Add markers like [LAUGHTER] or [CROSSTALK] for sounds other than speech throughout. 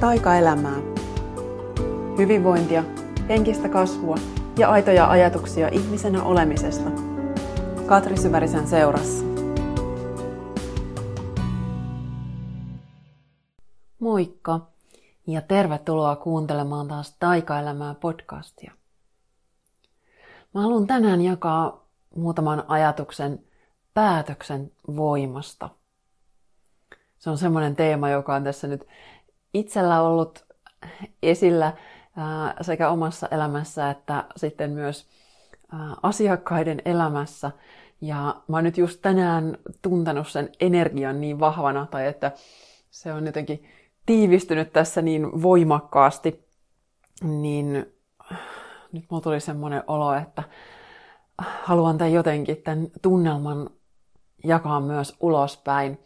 taikaelämää. Hyvinvointia, henkistä kasvua ja aitoja ajatuksia ihmisenä olemisesta. Katri Syvärisen seurassa. Moikka ja tervetuloa kuuntelemaan taas Taikaelämää podcastia. Mä haluan tänään jakaa muutaman ajatuksen päätöksen voimasta – se on semmoinen teema, joka on tässä nyt itsellä ollut esillä sekä omassa elämässä että sitten myös asiakkaiden elämässä. Ja mä oon nyt just tänään tuntenut sen energian niin vahvana, tai että se on jotenkin tiivistynyt tässä niin voimakkaasti, niin nyt mulla tuli semmoinen olo, että haluan tämän jotenkin, tämän tunnelman jakaa myös ulospäin.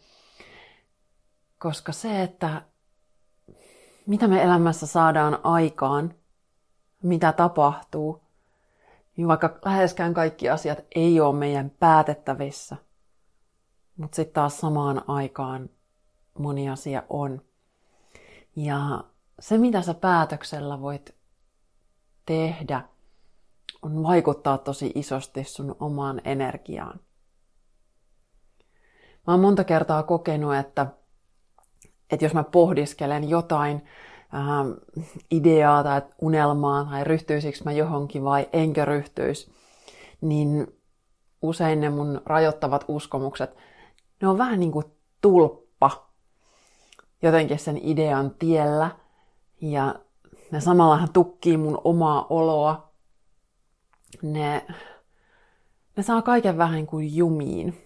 Koska se, että mitä me elämässä saadaan aikaan, mitä tapahtuu, niin vaikka läheskään kaikki asiat ei ole meidän päätettävissä, mutta sitten taas samaan aikaan moni asia on. Ja se, mitä sä päätöksellä voit tehdä, on vaikuttaa tosi isosti sun omaan energiaan. Mä oon monta kertaa kokenut, että että jos mä pohdiskelen jotain ähm, ideaa tai unelmaa tai ryhtyisikö mä johonkin vai enkö ryhtyisi, niin usein ne mun rajoittavat uskomukset, ne on vähän niin kuin tulppa jotenkin sen idean tiellä ja ne samallahan tukkii mun omaa oloa. Ne, ne saa kaiken vähän kuin jumiin,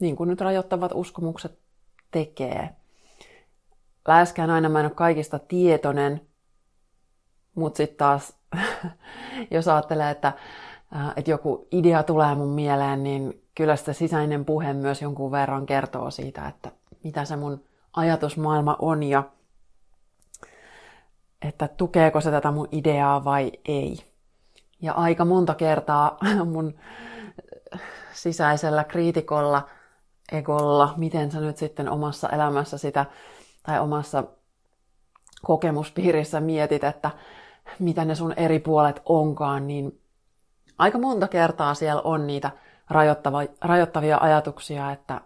niin kuin nyt rajoittavat uskomukset tekee läheskään aina mä en ole kaikista tietoinen, mutta sitten taas, [LAUGHS] jos ajattelee, että, äh, että joku idea tulee mun mieleen, niin kyllä sitä sisäinen puhe myös jonkun verran kertoo siitä, että mitä se mun ajatusmaailma on ja että tukeeko se tätä mun ideaa vai ei. Ja aika monta kertaa [LAUGHS] mun sisäisellä kriitikolla, egolla, miten sä nyt sitten omassa elämässä sitä tai omassa kokemuspiirissä mietit, että mitä ne sun eri puolet onkaan, niin aika monta kertaa siellä on niitä rajoittavia ajatuksia, että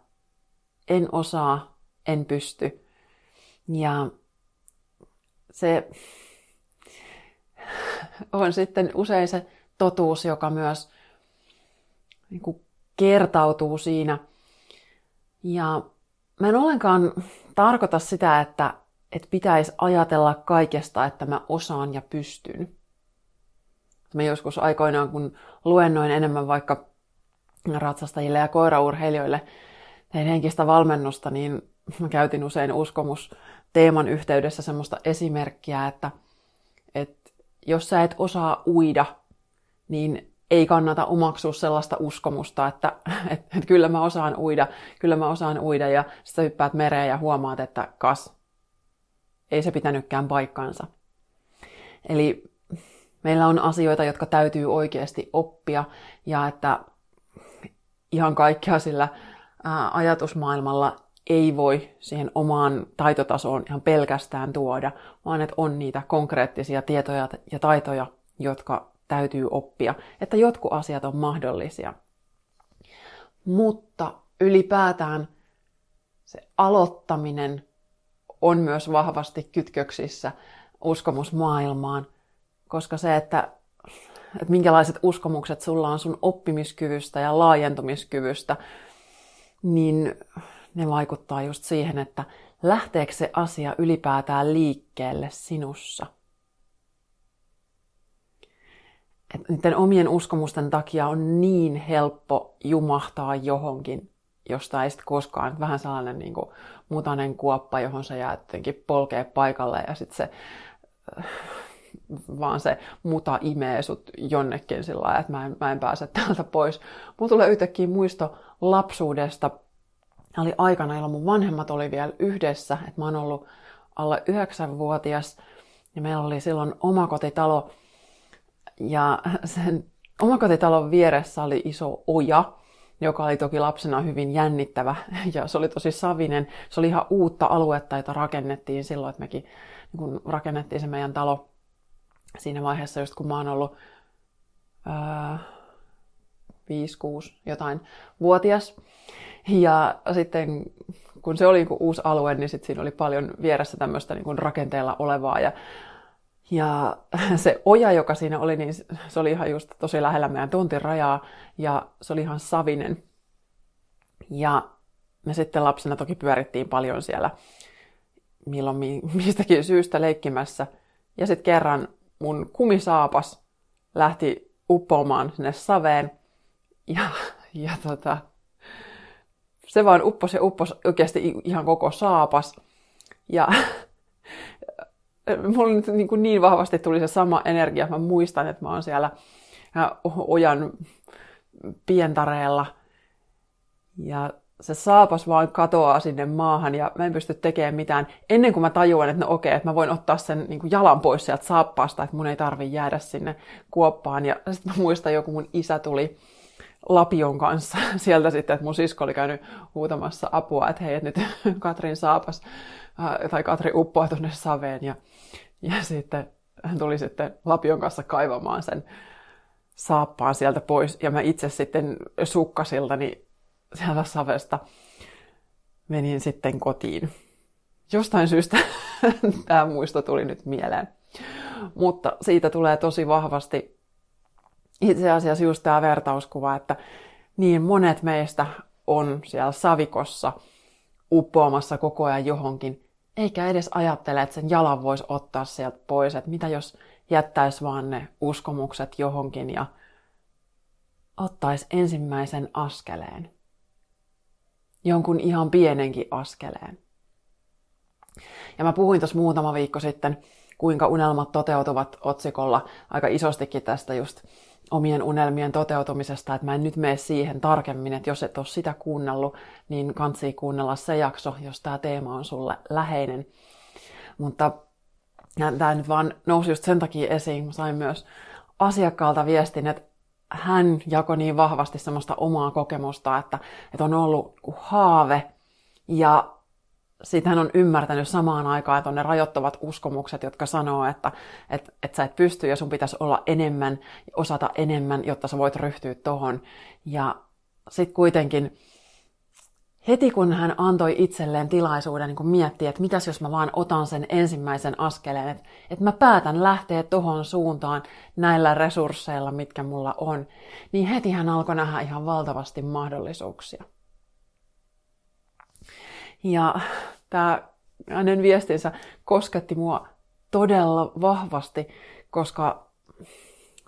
en osaa, en pysty. Ja se on sitten usein se totuus, joka myös niin kuin kertautuu siinä. Ja mä en ollenkaan tarkoita sitä, että, että pitäisi ajatella kaikesta, että mä osaan ja pystyn. Mä joskus aikoinaan, kun luennoin enemmän vaikka ratsastajille ja koiraurheilijoille tein henkistä valmennusta, niin mä käytin usein uskomus teeman yhteydessä semmoista esimerkkiä, että, että jos sä et osaa uida, niin ei kannata omaksua sellaista uskomusta, että, [LAUGHS] että, että kyllä mä osaan uida, kyllä mä osaan uida ja sitten hyppäät mereen ja huomaat, että kas, ei se pitänytkään paikkansa. Eli meillä on asioita, jotka täytyy oikeasti oppia ja että ihan kaikkea sillä ajatusmaailmalla ei voi siihen omaan taitotasoon ihan pelkästään tuoda, vaan että on niitä konkreettisia tietoja ja taitoja, jotka täytyy oppia, että jotkut asiat on mahdollisia. Mutta ylipäätään se aloittaminen on myös vahvasti kytköksissä uskomusmaailmaan, koska se, että, että minkälaiset uskomukset sulla on sun oppimiskyvystä ja laajentumiskyvystä, niin ne vaikuttaa just siihen, että lähteekö se asia ylipäätään liikkeelle sinussa – että niiden omien uskomusten takia on niin helppo jumahtaa johonkin, josta ei sitten koskaan, vähän sellainen niin kuin mutanen kuoppa, johon sä jäät jotenkin polkee paikalle ja sitten se äh, vaan se muta imee sut jonnekin sillä lailla, että mä en, mä en pääse täältä pois. Mulla tulee yhtäkkiä muisto lapsuudesta. Oli aikana, jolloin mun vanhemmat oli vielä yhdessä, että mä oon ollut alle yhdeksänvuotias ja meillä oli silloin omakotitalo, ja [LAUGHS] sen omakotitalon vieressä oli iso oja. joka oli toki lapsena hyvin jännittävä [LAUGHS] ja se oli tosi savinen. Se oli ihan uutta aluetta, jota rakennettiin silloin, että mekin niin kun rakennettiin se meidän talo siinä vaiheessa, just kun mä oon ollut ää, 5-6 jotain vuotias. Ja sitten kun se oli niin uusi alue, niin sitten siinä oli paljon vieressä tämmöistä niin rakenteella olevaa. Ja, ja [LAUGHS] se oja, joka siinä oli, niin se oli ihan just tosi lähellä meidän tontin rajaa ja se oli ihan savinen. Ja me sitten lapsena toki pyörittiin paljon siellä milloin [LAUGHS] mistäkin syystä leikkimässä. Ja sitten kerran mun kumisaapas lähti uppoamaan sinne saveen. Ja, [LAUGHS] ja tota, se vaan uppos ja uppos oikeasti ihan koko saapas. Ja mulla nyt niin, kuin niin vahvasti tuli se sama energia. Mä muistan, että mä oon siellä ojan pientareella. Ja se saapas vaan katoaa sinne maahan ja mä en pysty tekemään mitään ennen kuin mä tajuan, että no okei, että mä voin ottaa sen niin kuin jalan pois sieltä saappaasta, että mun ei tarvi jäädä sinne kuoppaan. Ja sitten mä muistan, joku mun isä tuli lapion kanssa [LAUGHS] sieltä sitten, että mun sisko oli käynyt huutamassa apua, että hei, että nyt [LAUGHS] Katrin saapas äh, tai Katri uppoa tuonne saveen ja, ja sitten hän tuli sitten lapion kanssa kaivamaan sen saappaan sieltä pois ja mä itse sitten sukkasiltani sieltä savesta menin sitten kotiin. Jostain syystä [LAUGHS] tämä muisto tuli nyt mieleen. Mutta siitä tulee tosi vahvasti itse asiassa just tämä vertauskuva, että niin monet meistä on siellä savikossa uppoamassa koko ajan johonkin, eikä edes ajattele, että sen jalan voisi ottaa sieltä pois, että mitä jos jättäisi vaan ne uskomukset johonkin ja ottaisi ensimmäisen askeleen. Jonkun ihan pienenkin askeleen. Ja mä puhuin tuossa muutama viikko sitten, kuinka unelmat toteutuvat otsikolla aika isostikin tästä just omien unelmien toteutumisesta, että mä en nyt mene siihen tarkemmin, että jos et ole sitä kuunnellut, niin kansi kuunnella se jakso, jos tämä teema on sulle läheinen. Mutta tämä nyt vaan nousi just sen takia esiin, mä sain myös asiakkaalta viestin, että hän jakoi niin vahvasti semmoista omaa kokemusta, että, että on ollut haave ja sitten hän on ymmärtänyt samaan aikaan, että on ne rajoittavat uskomukset, jotka sanoo, että, että, että sä et pysty ja sun pitäisi olla enemmän, osata enemmän, jotta sä voit ryhtyä tohon. Ja sitten kuitenkin heti kun hän antoi itselleen tilaisuuden niin miettiä, että mitäs jos mä vaan otan sen ensimmäisen askeleen, että, että mä päätän lähteä tohon suuntaan näillä resursseilla, mitkä mulla on, niin heti hän alkoi nähdä ihan valtavasti mahdollisuuksia. Ja tämä hänen viestinsä kosketti mua todella vahvasti, koska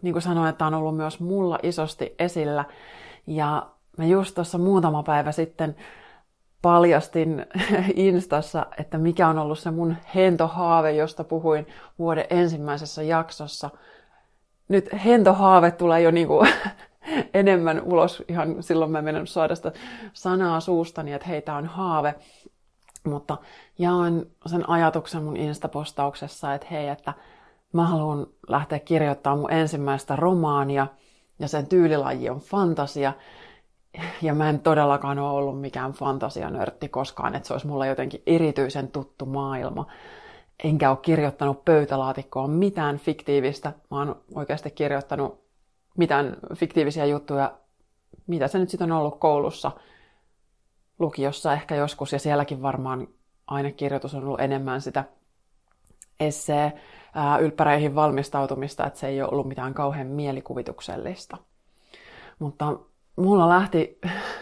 niin kuin sanoin, että on ollut myös mulla isosti esillä. Ja mä just tuossa muutama päivä sitten paljastin [LAUGHS] Instassa, että mikä on ollut se mun hentohaave, josta puhuin vuoden ensimmäisessä jaksossa. Nyt hentohaave tulee jo niinku [LAUGHS] [LAUGHS] enemmän ulos, ihan silloin mä menen saada sitä sanaa suustani, että hei, tää on haave. Mutta jaoin sen ajatuksen mun Insta-postauksessa, että hei, että mä haluan lähteä kirjoittamaan mun ensimmäistä romaania, ja sen tyylilaji on fantasia. Ja mä en todellakaan ole ollut mikään fantasianörtti koskaan, että se olisi mulle jotenkin erityisen tuttu maailma. Enkä ole kirjoittanut pöytälaatikkoon mitään fiktiivistä. Mä oon oikeasti kirjoittanut mitään fiktiivisiä juttuja, mitä se nyt sitten on ollut koulussa – lukiossa ehkä joskus, ja sielläkin varmaan ainekirjoitus on ollut enemmän sitä essee ylppäreihin valmistautumista, että se ei ole ollut mitään kauhean mielikuvituksellista. Mutta mulla lähti,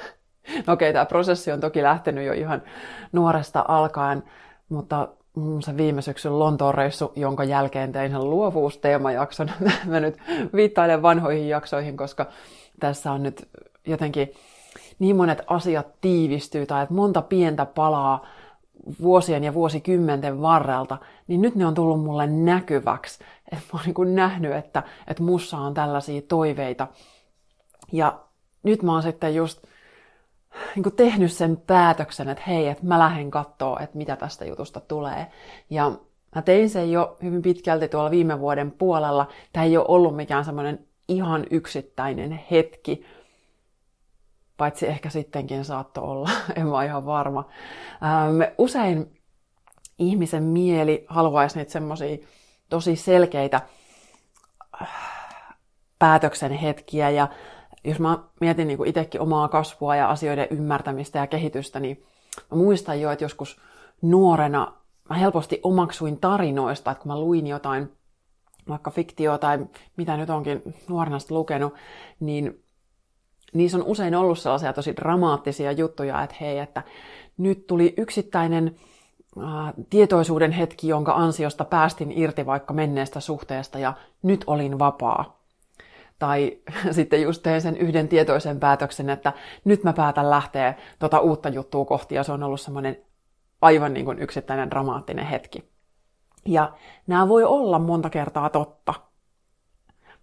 [LAUGHS] no okei, tämä prosessi on toki lähtenyt jo ihan nuoresta alkaen, mutta se viime syksyn Lontoon reissu, jonka jälkeen tein sen luovuusteemajakson. [LAUGHS] Mä nyt viittailen vanhoihin jaksoihin, koska tässä on nyt jotenkin niin monet asiat tiivistyy tai että monta pientä palaa vuosien ja vuosikymmenten varrelta, niin nyt ne on tullut mulle näkyväksi. Että mä oon niin nähnyt, että, että mussa on tällaisia toiveita. Ja nyt mä oon sitten just niin tehnyt sen päätöksen, että hei, että mä lähden katsoa, että mitä tästä jutusta tulee. Ja mä tein sen jo hyvin pitkälti tuolla viime vuoden puolella. Tämä ei ole ollut mikään semmoinen ihan yksittäinen hetki, paitsi ehkä sittenkin saatto olla, [LAUGHS] en mä ihan varma. Me usein ihmisen mieli haluaisi niitä semmoisia tosi selkeitä äh, päätöksen hetkiä ja jos mä mietin niin itsekin omaa kasvua ja asioiden ymmärtämistä ja kehitystä, niin mä muistan jo, että joskus nuorena mä helposti omaksuin tarinoista, että kun mä luin jotain, vaikka fiktio tai mitä nyt onkin nuorena lukenut, niin niissä on usein ollut sellaisia tosi dramaattisia juttuja, että hei, että nyt tuli yksittäinen tietoisuuden hetki, jonka ansiosta päästin irti vaikka menneestä suhteesta ja nyt olin vapaa. Tai [LAUGHS] sitten just tein sen yhden tietoisen päätöksen, että nyt mä päätän lähteä tota uutta juttua kohti ja se on ollut semmoinen aivan niin kuin yksittäinen dramaattinen hetki. Ja nämä voi olla monta kertaa totta.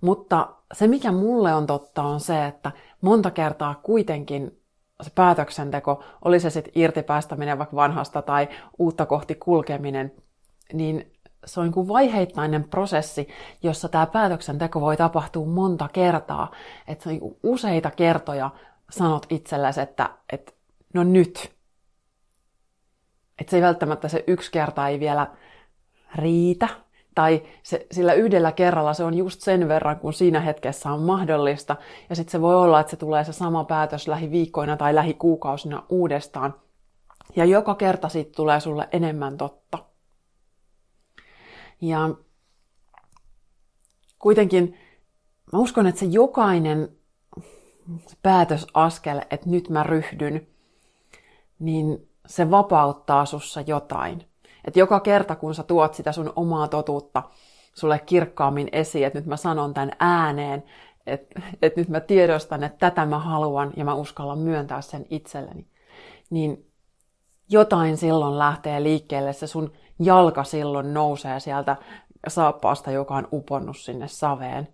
Mutta se, mikä mulle on totta, on se, että monta kertaa kuitenkin se päätöksenteko, oli se sitten irtipäästäminen vaikka vanhasta tai uutta kohti kulkeminen, niin se on niin vaiheittainen prosessi, jossa tämä päätöksenteko voi tapahtua monta kertaa. Että niin useita kertoja sanot itsellesi, että, että no nyt. Että se ei välttämättä se yksi kerta ei vielä riitä, tai se, sillä yhdellä kerralla se on just sen verran, kun siinä hetkessä on mahdollista. Ja sitten se voi olla, että se tulee se sama päätös lähiviikkoina tai lähikuukausina uudestaan. Ja joka kerta siitä tulee sulle enemmän totta. Ja kuitenkin mä uskon, että se jokainen päätösaskel, että nyt mä ryhdyn, niin se vapauttaa sussa jotain. Että joka kerta, kun sä tuot sitä sun omaa totuutta sulle kirkkaammin esiin, että nyt mä sanon tämän ääneen, että, että nyt mä tiedostan, että tätä mä haluan ja mä uskallan myöntää sen itselleni, niin jotain silloin lähtee liikkeelle, se sun jalka silloin nousee sieltä saappaasta, joka on uponnut sinne saveen.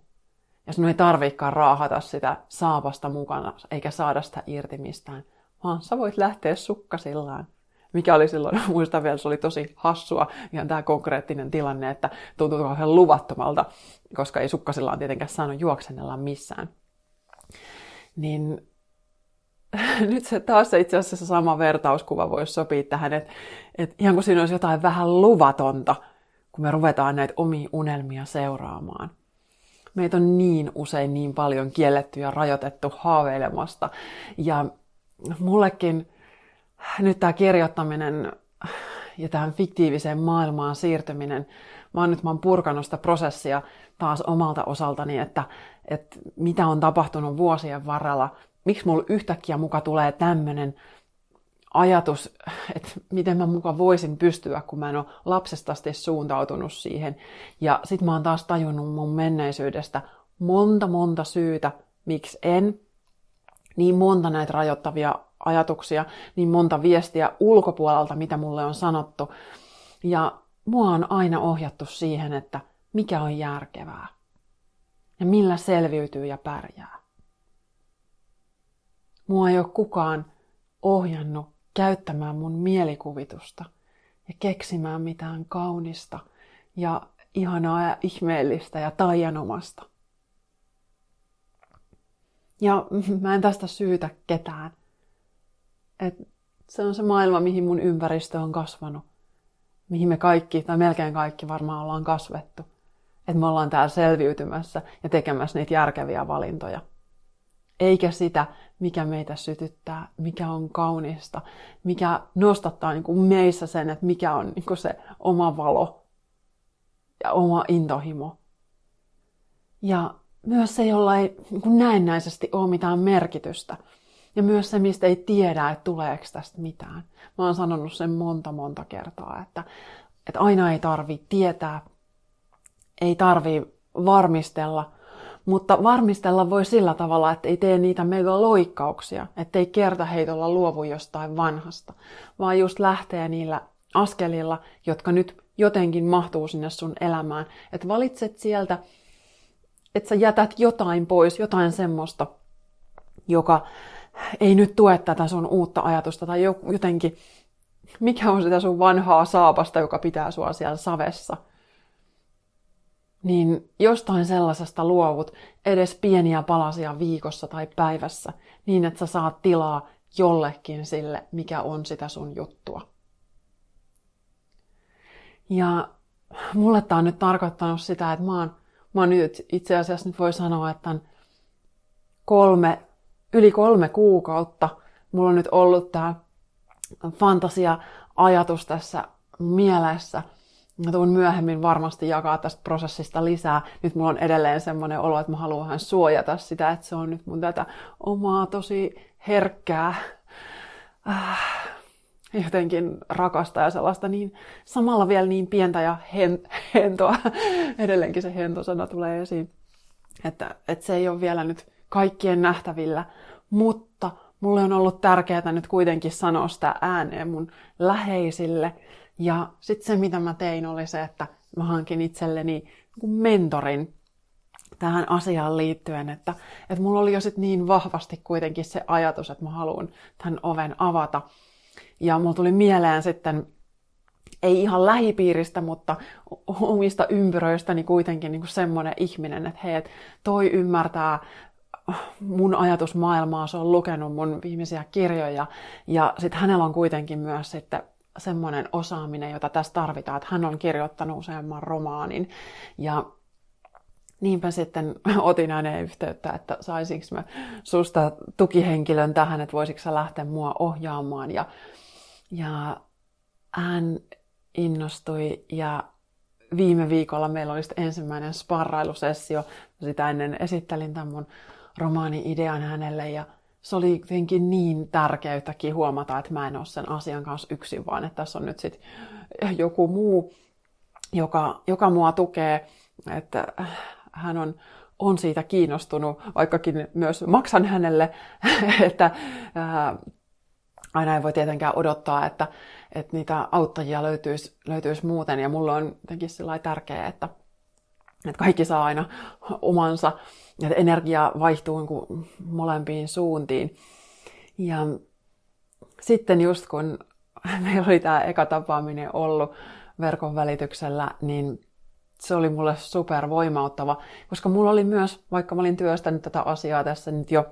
Ja sun ei tarvikaan raahata sitä saapasta mukana, eikä saada sitä irti mistään, vaan sä voit lähteä sukkasillaan mikä oli silloin, [LAUGHS] muistan vielä, se oli tosi hassua, ihan tämä konkreettinen tilanne, että tuntui kauhean luvattomalta, koska ei sukkasillaan tietenkään saanut juoksennella missään. Niin [LAUGHS] nyt se taas se itse asiassa sama vertauskuva voisi sopia tähän, että, että ihan kuin siinä olisi jotain vähän luvatonta, kun me ruvetaan näitä omia unelmia seuraamaan. Meitä on niin usein niin paljon kielletty ja rajoitettu haaveilemasta. Ja mullekin nyt tämä kirjoittaminen ja tähän fiktiiviseen maailmaan siirtyminen, mä oon nyt mä oon purkanut sitä prosessia taas omalta osaltani, että, että mitä on tapahtunut vuosien varrella, miksi mulla yhtäkkiä muka tulee tämmöinen ajatus, että miten mä muka voisin pystyä, kun mä en ole lapsesta asti suuntautunut siihen. Ja sit mä oon taas tajunnut mun menneisyydestä monta monta syytä, miksi en. Niin monta näitä rajoittavia ajatuksia, niin monta viestiä ulkopuolelta, mitä mulle on sanottu. Ja mua on aina ohjattu siihen, että mikä on järkevää ja millä selviytyy ja pärjää. Mua ei ole kukaan ohjannut käyttämään mun mielikuvitusta ja keksimään mitään kaunista ja ihanaa ja ihmeellistä ja taianomasta. Ja [LAUGHS] mä en tästä syytä ketään. Et se on se maailma, mihin mun ympäristö on kasvanut. Mihin me kaikki, tai melkein kaikki varmaan ollaan kasvettu. Että me ollaan täällä selviytymässä ja tekemässä niitä järkeviä valintoja. Eikä sitä, mikä meitä sytyttää, mikä on kaunista, mikä nostattaa niin kuin meissä sen, että mikä on niin kuin se oma valo ja oma intohimo. Ja myös se, jolla ei niin kuin näennäisesti ole mitään merkitystä – ja myös se, mistä ei tiedä, että tuleeko tästä mitään. Mä oon sanonut sen monta monta kertaa, että, että aina ei tarvi tietää, ei tarvi varmistella, mutta varmistella voi sillä tavalla, että ei tee niitä mega loikkauksia, ettei kerta heitolla luovu jostain vanhasta, vaan just lähtee niillä askelilla, jotka nyt jotenkin mahtuu sinne sun elämään. Että valitset sieltä, että sä jätät jotain pois, jotain semmoista, joka ei nyt tue tätä sun uutta ajatusta tai jotenkin, mikä on sitä sun vanhaa saapasta, joka pitää sua siellä savessa. Niin jostain sellaisesta luovut edes pieniä palasia viikossa tai päivässä, niin että sä saat tilaa jollekin sille, mikä on sitä sun juttua. Ja mulle tää on nyt tarkoittanut sitä, että mä oon, mä oon nyt itse asiassa nyt voi sanoa, että kolme, yli kolme kuukautta mulla on nyt ollut tää fantasia-ajatus tässä mielessä – Mä tuun myöhemmin varmasti jakaa tästä prosessista lisää. Nyt mulla on edelleen semmoinen olo, että mä haluan suojata sitä, että se on nyt mun tätä omaa tosi herkkää, äh, jotenkin rakasta ja sellaista niin samalla vielä niin pientä ja hen, hentoa. [LAUGHS] Edelleenkin se hentosana tulee esiin. Että, että se ei ole vielä nyt kaikkien nähtävillä, mutta mulle on ollut tärkeää nyt kuitenkin sanoa sitä ääneen mun läheisille, ja sitten se, mitä mä tein, oli se, että mä hankin itselleni mentorin tähän asiaan liittyen, että, että mulla oli jo sit niin vahvasti kuitenkin se ajatus, että mä haluan tämän oven avata. Ja mulla tuli mieleen sitten, ei ihan lähipiiristä, mutta omista ympyröistäni kuitenkin niin semmoinen ihminen, että hei, että toi ymmärtää mun ajatusmaailmaa, se on lukenut mun viimeisiä kirjoja, ja sitten hänellä on kuitenkin myös sitten semmoinen osaaminen, jota tässä tarvitaan, että hän on kirjoittanut useamman romaanin. Ja niinpä sitten [LAUGHS] otin häneen yhteyttä, että saisinko mä susta tukihenkilön tähän, että voisitko sä lähteä mua ohjaamaan. Ja, ja hän innostui ja viime viikolla meillä oli ensimmäinen sparrailusessio. Sitä ennen esittelin tämän mun romaani-idean hänelle ja se oli jotenkin niin tärkeyttäkin huomata, että mä en ole sen asian kanssa yksin, vaan että tässä on nyt sit joku muu, joka, joka mua tukee, että hän on, on siitä kiinnostunut, vaikkakin myös maksan hänelle, [LAUGHS] että ää, aina ei voi tietenkään odottaa, että, että niitä auttajia löytyisi, löytyisi muuten, ja mulla on jotenkin sillä tärkeää, että, että kaikki saa aina omansa että energia vaihtuu niin molempiin suuntiin. Ja sitten just kun [LAUGHS] meillä oli tämä eka tapaaminen ollut verkon välityksellä, niin se oli mulle super voimauttava, koska mulla oli myös, vaikka mä olin työstänyt tätä asiaa tässä nyt jo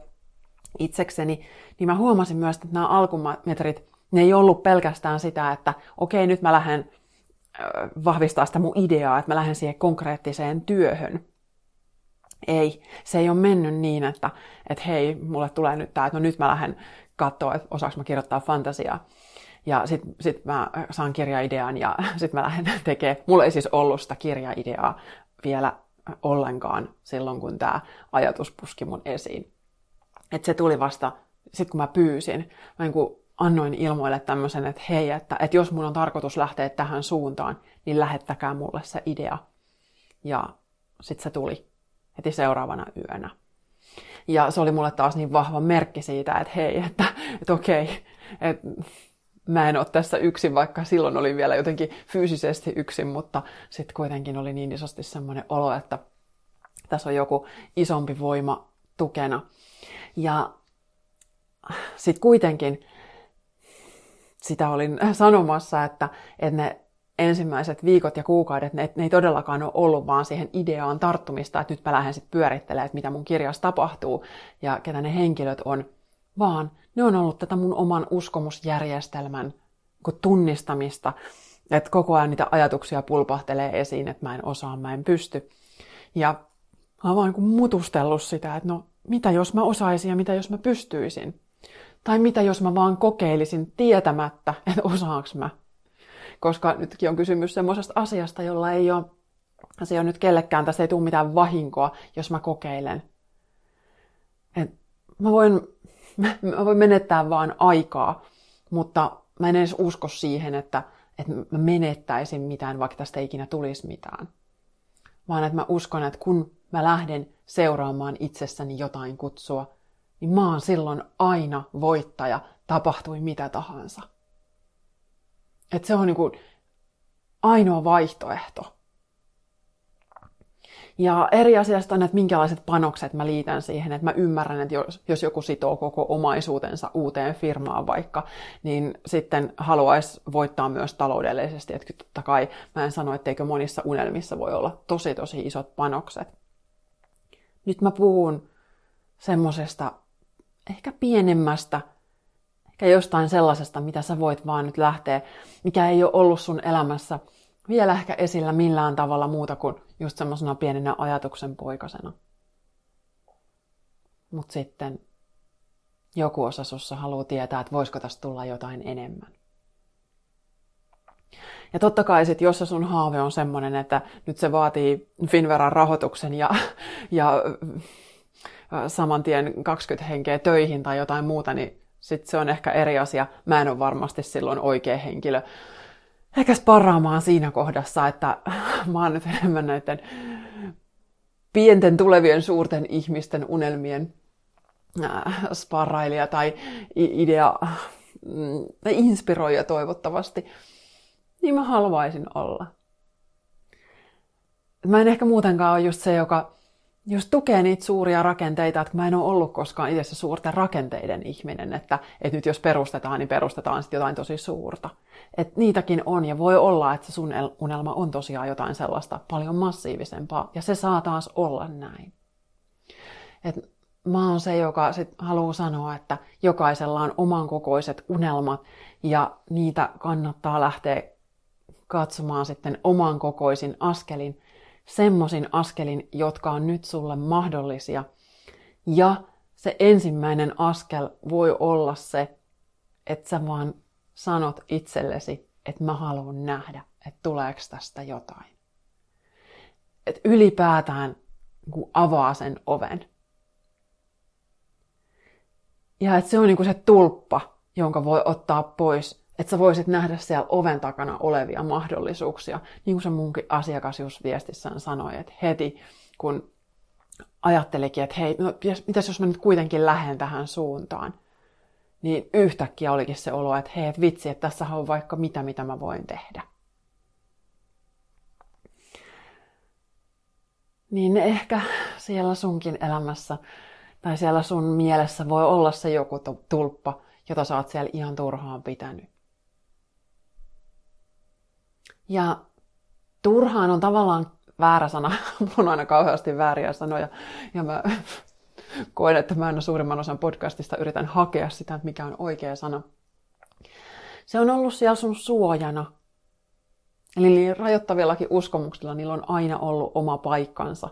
itsekseni, niin mä huomasin myös, että nämä alkumetrit, ne ei ollut pelkästään sitä, että okei, nyt mä lähden vahvistaa sitä mun ideaa, että mä lähden siihen konkreettiseen työhön, ei, se ei ole mennyt niin, että, että hei, mulle tulee nyt tämä, että no nyt mä lähden katsoa, että osaanko mä kirjoittaa fantasiaa. Ja sit, sit mä saan kirjaidean ja [LAUGHS] sit mä lähden tekemään. Mulla ei siis ollut sitä kirjaideaa vielä ollenkaan silloin, kun tämä ajatus puski mun esiin. Et se tuli vasta, sit kun mä pyysin, mä niin annoin ilmoille tämmöisen, että hei, että, että jos mun on tarkoitus lähteä tähän suuntaan, niin lähettäkää mulle se idea. Ja sitten se tuli heti seuraavana yönä. Ja se oli mulle taas niin vahva merkki siitä, että hei, että, että okei, että mä en ole tässä yksin, vaikka silloin oli vielä jotenkin fyysisesti yksin, mutta sitten kuitenkin oli niin isosti semmoinen olo, että tässä on joku isompi voima tukena. Ja sitten kuitenkin sitä olin [LAUGHS] sanomassa, että, että ne ensimmäiset viikot ja kuukaudet, ne, ne ei todellakaan ole ollut vaan siihen ideaan tarttumista, että nyt mä lähden sitten pyörittelemään, että mitä mun kirjassa tapahtuu ja ketä ne henkilöt on, vaan ne on ollut tätä mun oman uskomusjärjestelmän tunnistamista, että koko ajan niitä ajatuksia pulpahtelee esiin, että mä en osaa, mä en pysty. Ja mä oon vaan niin mutustellut sitä, että no mitä jos mä osaisin ja mitä jos mä pystyisin. Tai mitä jos mä vaan kokeilisin tietämättä, [LAUGHS] että osaanko mä koska nytkin on kysymys semmoisesta asiasta, jolla ei ole, se ei ole nyt kellekään, tässä ei tule mitään vahinkoa, jos mä kokeilen. Et mä, voin, [LAUGHS] mä voin menettää vaan aikaa, mutta mä en edes usko siihen, että, että mä menettäisin mitään, vaikka tästä ei ikinä tulisi mitään. Vaan että mä uskon, että kun mä lähden seuraamaan itsessäni jotain kutsua, niin mä oon silloin aina voittaja, tapahtui mitä tahansa. Että se on niin kuin ainoa vaihtoehto. Ja eri asiasta on, että minkälaiset panokset mä liitän siihen, että mä ymmärrän, että jos, jos joku sitoo koko omaisuutensa uuteen firmaan vaikka, niin sitten haluaisi voittaa myös taloudellisesti. Että totta kai mä en sano, etteikö monissa unelmissa voi olla tosi tosi isot panokset. Nyt mä puhun semmosesta ehkä pienemmästä, ehkä jostain sellaisesta, mitä sä voit vaan nyt lähteä, mikä ei ole ollut sun elämässä vielä ehkä esillä millään tavalla muuta kuin just semmoisena pienenä ajatuksen poikasena. Mutta sitten joku osa sussa haluaa tietää, että voisiko tästä tulla jotain enemmän. Ja totta kai sit, jos sun haave on semmoinen, että nyt se vaatii Finveran rahoituksen ja, ja saman tien 20 henkeä töihin tai jotain muuta, niin sitten se on ehkä eri asia. Mä en ole varmasti silloin oikea henkilö ehkä sparraamaan siinä kohdassa, että [LAUGHS] mä oon nyt enemmän näiden pienten tulevien suurten ihmisten unelmien sparrailija tai idea mm, inspiroija toivottavasti, niin mä haluaisin olla. Mä en ehkä muutenkaan ole just se, joka jos tukee niitä suuria rakenteita, että mä en ole ollut koskaan itse suurten rakenteiden ihminen, että, että nyt jos perustetaan, niin perustetaan sitten jotain tosi suurta. Et niitäkin on ja voi olla, että se sun unelma on tosiaan jotain sellaista paljon massiivisempaa ja se saa taas olla näin. Et mä oon se, joka sit haluaa sanoa, että jokaisella on oman kokoiset unelmat ja niitä kannattaa lähteä katsomaan sitten oman kokoisin askelin semmosin askelin, jotka on nyt sulle mahdollisia. Ja se ensimmäinen askel voi olla se, että sä vaan sanot itsellesi, että mä haluan nähdä, että tuleeko tästä jotain. Että ylipäätään kun avaa sen oven. Ja että se on niin kuin se tulppa, jonka voi ottaa pois että sä voisit nähdä siellä oven takana olevia mahdollisuuksia. Niin kuin se munkin asiakas just viestissään sanoi, että heti kun ajattelikin, että hei, no, mitäs jos mä nyt kuitenkin lähden tähän suuntaan, niin yhtäkkiä olikin se olo, että hei, et vitsi, että tässä on vaikka mitä, mitä mä voin tehdä. Niin ehkä siellä sunkin elämässä tai siellä sun mielessä voi olla se joku tulppa, jota sä oot siellä ihan turhaan pitänyt. Ja turhaan on tavallaan väärä sana. [LAUGHS] Mulla on aina kauheasti vääriä sanoja. Ja mä [LAUGHS] koen, että mä en suurimman osan podcastista yritän hakea sitä, mikä on oikea sana. Se on ollut siellä sun suojana. Eli rajoittavillakin uskomuksilla niillä on aina ollut oma paikkansa.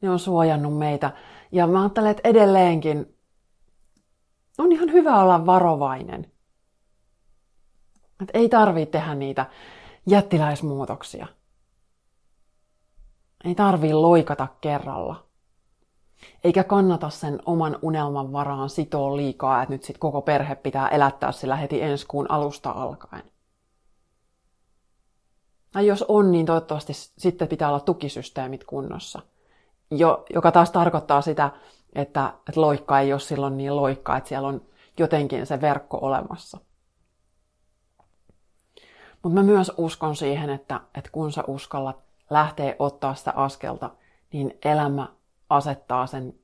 Ne on suojannut meitä. Ja mä ajattelen, että edelleenkin on ihan hyvä olla varovainen. Että ei tarvitse tehdä niitä jättiläismuutoksia. Ei tarvii loikata kerralla. Eikä kannata sen oman unelman varaan sitoa liikaa, että nyt sit koko perhe pitää elättää sillä heti ensi kuun alusta alkaen. Tai jos on, niin toivottavasti sitten pitää olla tukisysteemit kunnossa. Jo, joka taas tarkoittaa sitä, että, että loikka ei ole silloin niin loikka, että siellä on jotenkin se verkko olemassa. Mutta mä myös uskon siihen, että, että kun sä uskallat lähteä ottaa sitä askelta, niin elämä asettaa sen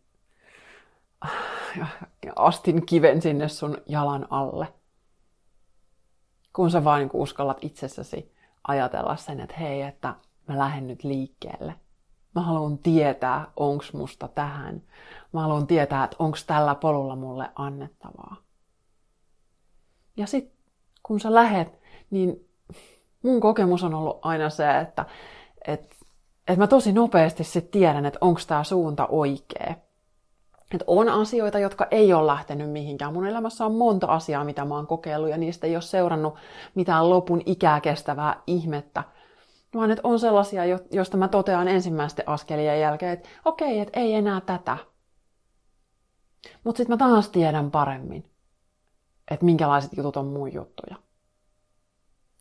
[LAUGHS] astin kiven sinne sun jalan alle. Kun sä vaan niin uskallat itsessäsi ajatella sen, että hei, että mä lähden nyt liikkeelle. Mä haluan tietää, onks musta tähän. Mä haluan tietää, että onks tällä polulla mulle annettavaa. Ja sitten kun sä lähet, niin mun kokemus on ollut aina se, että et, et mä tosi nopeasti sitten tiedän, että onko tämä suunta oikea. Et on asioita, jotka ei ole lähtenyt mihinkään. Mun elämässä on monta asiaa, mitä mä oon kokeillut, ja niistä ei ole seurannut mitään lopun ikää kestävää ihmettä. Vaan että on sellaisia, joista mä totean ensimmäisten askelien jälkeen, että okei, että ei enää tätä. Mutta sitten mä taas tiedän paremmin, että minkälaiset jutut on mun juttuja.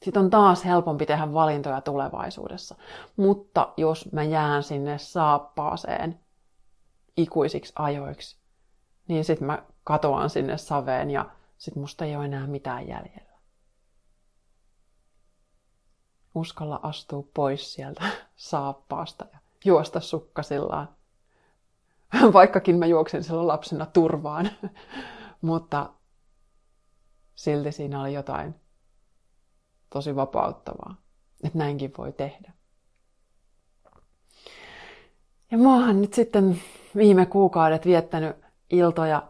Sitten on taas helpompi tehdä valintoja tulevaisuudessa. Mutta jos mä jään sinne saappaaseen ikuisiksi ajoiksi, niin sitten mä katoan sinne saveen ja sitten musta ei ole enää mitään jäljellä. Uskalla astua pois sieltä [LAUGHS] saappaasta ja juosta sukkasillaan. Vaikkakin mä juoksin silloin lapsena turvaan. [LAUGHS] Mutta silti siinä oli jotain tosi vapauttavaa, että näinkin voi tehdä. Ja mä oon nyt sitten viime kuukaudet viettänyt iltoja,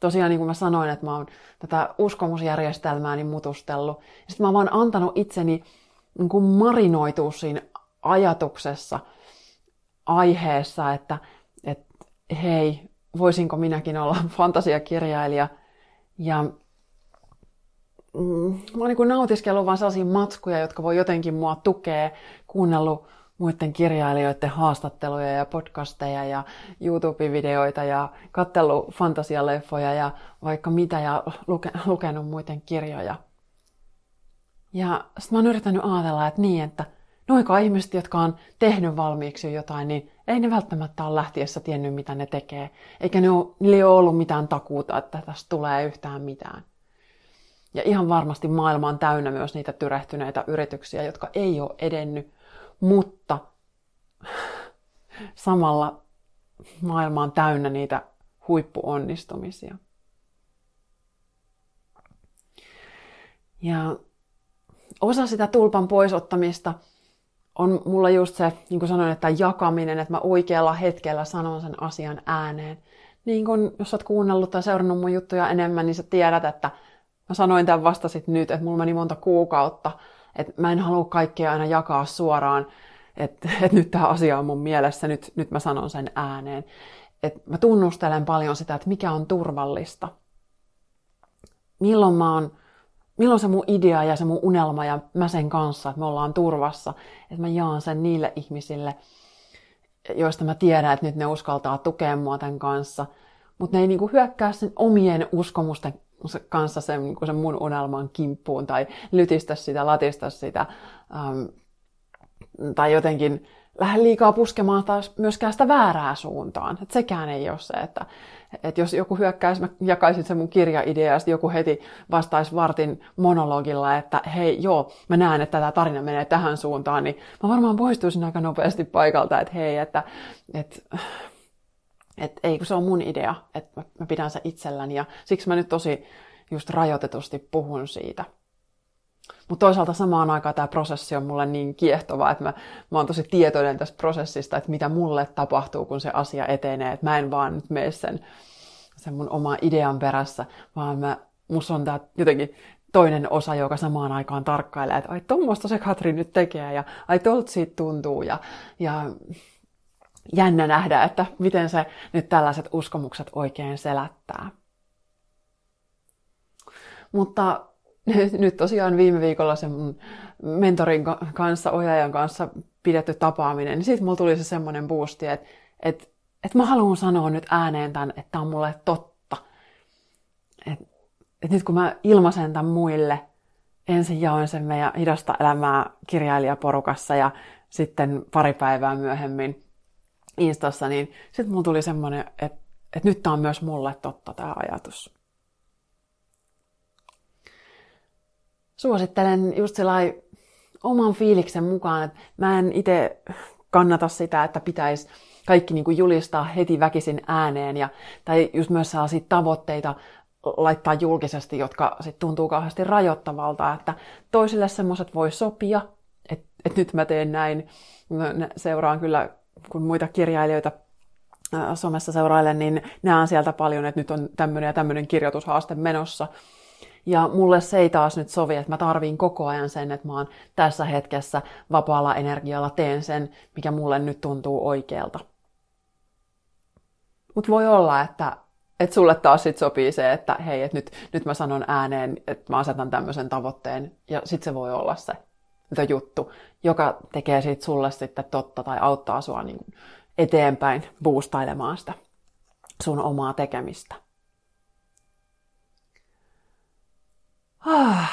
tosiaan niin kuin mä sanoin, että mä oon tätä uskomusjärjestelmääni mutustellut. Ja sitten mä oon vaan antanut itseni niin kuin marinoitua siinä ajatuksessa, aiheessa, että, että hei, voisinko minäkin olla fantasiakirjailija. Ja mm, mä oon niin nautiskellut vaan sellaisia matskuja, jotka voi jotenkin mua tukea, kuunnellut muiden kirjailijoiden haastatteluja ja podcasteja ja YouTube-videoita ja katsellut fantasialeffoja ja vaikka mitä ja luke, lukenut muiden kirjoja. Ja sitten mä oon yrittänyt ajatella, että niin, että noikaan ihmiset, jotka on tehnyt valmiiksi jotain, niin ei ne välttämättä ole lähtiessä tiennyt, mitä ne tekee. Eikä ne ole, niillä ole ollut mitään takuuta, että tästä tulee yhtään mitään. Ja ihan varmasti maailma on täynnä myös niitä tyrehtyneitä yrityksiä, jotka ei ole edennyt, mutta samalla maailma on täynnä niitä huippuonnistumisia. Ja osa sitä tulpan poisottamista on mulla just se, niin kuin sanoin, että jakaminen, että mä oikealla hetkellä sanon sen asian ääneen. Niin kuin jos oot kuunnellut tai seurannut mun juttuja enemmän, niin sä tiedät, että mä sanoin tämän vasta sit nyt, että mulla meni monta kuukautta, että mä en halua kaikkea aina jakaa suoraan, että, että nyt tämä asia on mun mielessä, nyt, nyt mä sanon sen ääneen. Että mä tunnustelen paljon sitä, että mikä on turvallista. Milloin mä oon milloin se mun idea ja se mun unelma ja mä sen kanssa, että me ollaan turvassa, että mä jaan sen niille ihmisille, joista mä tiedän, että nyt ne uskaltaa tukea mua tämän kanssa, mutta ne ei niinku hyökkää sen omien uskomusten kanssa sen, niinku sen mun unelman kimppuun tai lytistä sitä, latista sitä, ähm, tai jotenkin lähde liikaa puskemaan taas myöskään sitä väärää suuntaan. Et sekään ei ole se, että, että jos joku hyökkäisi, mä jakaisin sen mun kirjaidea ja joku heti vastaisi vartin monologilla, että hei joo, mä näen, että tämä tarina menee tähän suuntaan, niin mä varmaan poistuisin aika nopeasti paikalta, että hei, että, että että ei kun se on mun idea, että mä pidän se itselläni ja siksi mä nyt tosi just rajoitetusti puhun siitä. Mutta toisaalta samaan aikaan tämä prosessi on mulle niin kiehtova, että mä, mä oon tosi tietoinen tästä prosessista, että mitä mulle tapahtuu, kun se asia etenee. Että mä en vaan nyt mene sen, sen mun oma idean perässä, vaan mä, musta on tää jotenkin toinen osa, joka samaan aikaan tarkkailee, että ai tuommoista se Katri nyt tekee ja ai tolta siitä tuntuu ja, ja jännä nähdä, että miten se nyt tällaiset uskomukset oikein selättää. Mutta nyt tosiaan viime viikolla se mun mentorin kanssa, ohjaajan kanssa pidetty tapaaminen, niin sitten mulla tuli se semmoinen boosti, että että että mä haluan sanoa nyt ääneen tämän, että tämä on mulle totta. Että että nyt kun mä ilmaisen tämän muille, ensin jaoin sen meidän hidasta elämää kirjailijaporukassa ja sitten pari päivää myöhemmin Instassa, niin sitten mulla tuli semmoinen, että, että nyt tämä on myös mulle totta tämä ajatus. suosittelen just sellainen oman fiiliksen mukaan, että mä en itse kannata sitä, että pitäisi kaikki niin kuin julistaa heti väkisin ääneen, ja, tai just myös sellaisia tavoitteita laittaa julkisesti, jotka sit tuntuu kauheasti rajoittavalta, että toisille semmoiset voi sopia, että, että nyt mä teen näin, seuraan kyllä, kun muita kirjailijoita somessa seurailen, niin näen sieltä paljon, että nyt on tämmöinen ja tämmöinen kirjoitushaaste menossa, ja mulle se ei taas nyt sovi, että mä tarviin koko ajan sen, että mä oon tässä hetkessä vapaalla energialla teen sen, mikä mulle nyt tuntuu oikealta. Mutta voi olla, että, että sulle taas sit sopii se, että hei, että nyt, nyt mä sanon ääneen, että mä asetan tämmöisen tavoitteen, ja sitten se voi olla se the juttu, joka tekee siitä sulle sitten totta tai auttaa sua niin eteenpäin boostailemaan sitä sun omaa tekemistä. Ah.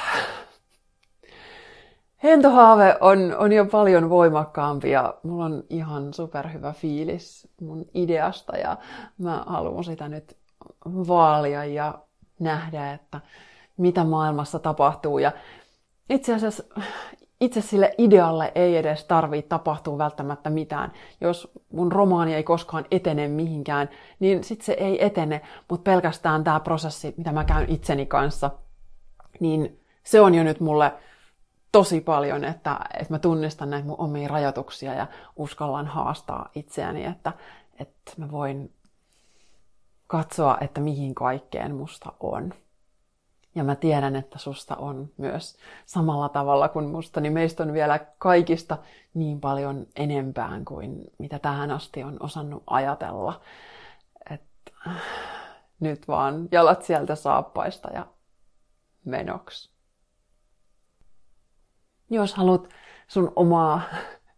Hentohaave on, on jo paljon voimakkaampi ja mulla on ihan superhyvä fiilis mun ideasta ja mä haluan sitä nyt vaalia ja nähdä, että mitä maailmassa tapahtuu. Ja itse asiassa itse sille idealle ei edes tarvitse tapahtua välttämättä mitään. Jos mun romaani ei koskaan etene mihinkään, niin sitten se ei etene, mutta pelkästään tämä prosessi, mitä mä käyn itseni kanssa, niin se on jo nyt mulle tosi paljon, että, että mä tunnistan näitä mun omia rajoituksia ja uskallan haastaa itseäni, että, että mä voin katsoa, että mihin kaikkeen musta on. Ja mä tiedän, että susta on myös samalla tavalla kuin musta, niin meistä on vielä kaikista niin paljon enempään kuin mitä tähän asti on osannut ajatella. Että nyt vaan jalat sieltä saappaista ja menoksi. Jos haluat sun omaa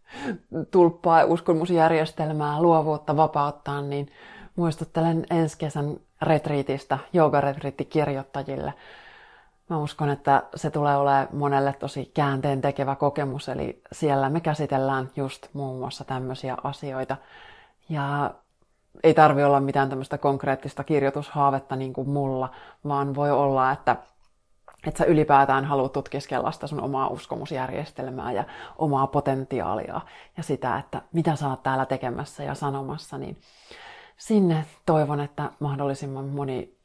[LAUGHS] tulppaa, uskomusjärjestelmää, luovuutta vapauttaa, niin muistuttelen ensi kesän retriitistä, joogaretriittikirjoittajille. Mä uskon, että se tulee olemaan monelle tosi käänteen tekevä kokemus, eli siellä me käsitellään just muun muassa tämmöisiä asioita. Ja ei tarvi olla mitään tämmöistä konkreettista kirjoitushaavetta niin kuin mulla, vaan voi olla, että että sä ylipäätään haluat tutkiskella sitä sun omaa uskomusjärjestelmää ja omaa potentiaalia ja sitä, että mitä sä oot täällä tekemässä ja sanomassa, niin sinne toivon, että mahdollisimman moni,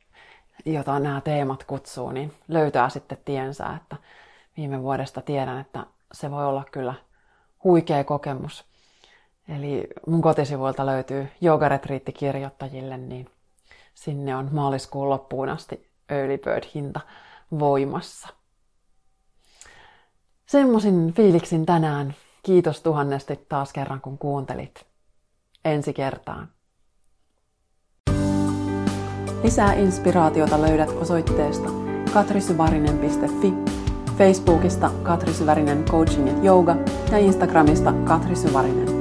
jota nämä teemat kutsuu, niin löytää sitten tiensä, että viime vuodesta tiedän, että se voi olla kyllä huikea kokemus. Eli mun kotisivuilta löytyy joogaretriittikirjoittajille, niin sinne on maaliskuun loppuun asti early bird hinta voimassa. Semmoisin fiiliksin tänään. Kiitos tuhannesti taas kerran kun kuuntelit. Ensi kertaan. Lisää inspiraatiota löydät osoitteesta katrisyvarinen.fi, Facebookista Katri Syvärinen Coaching Yoga ja Instagramista Katri Syvärinen.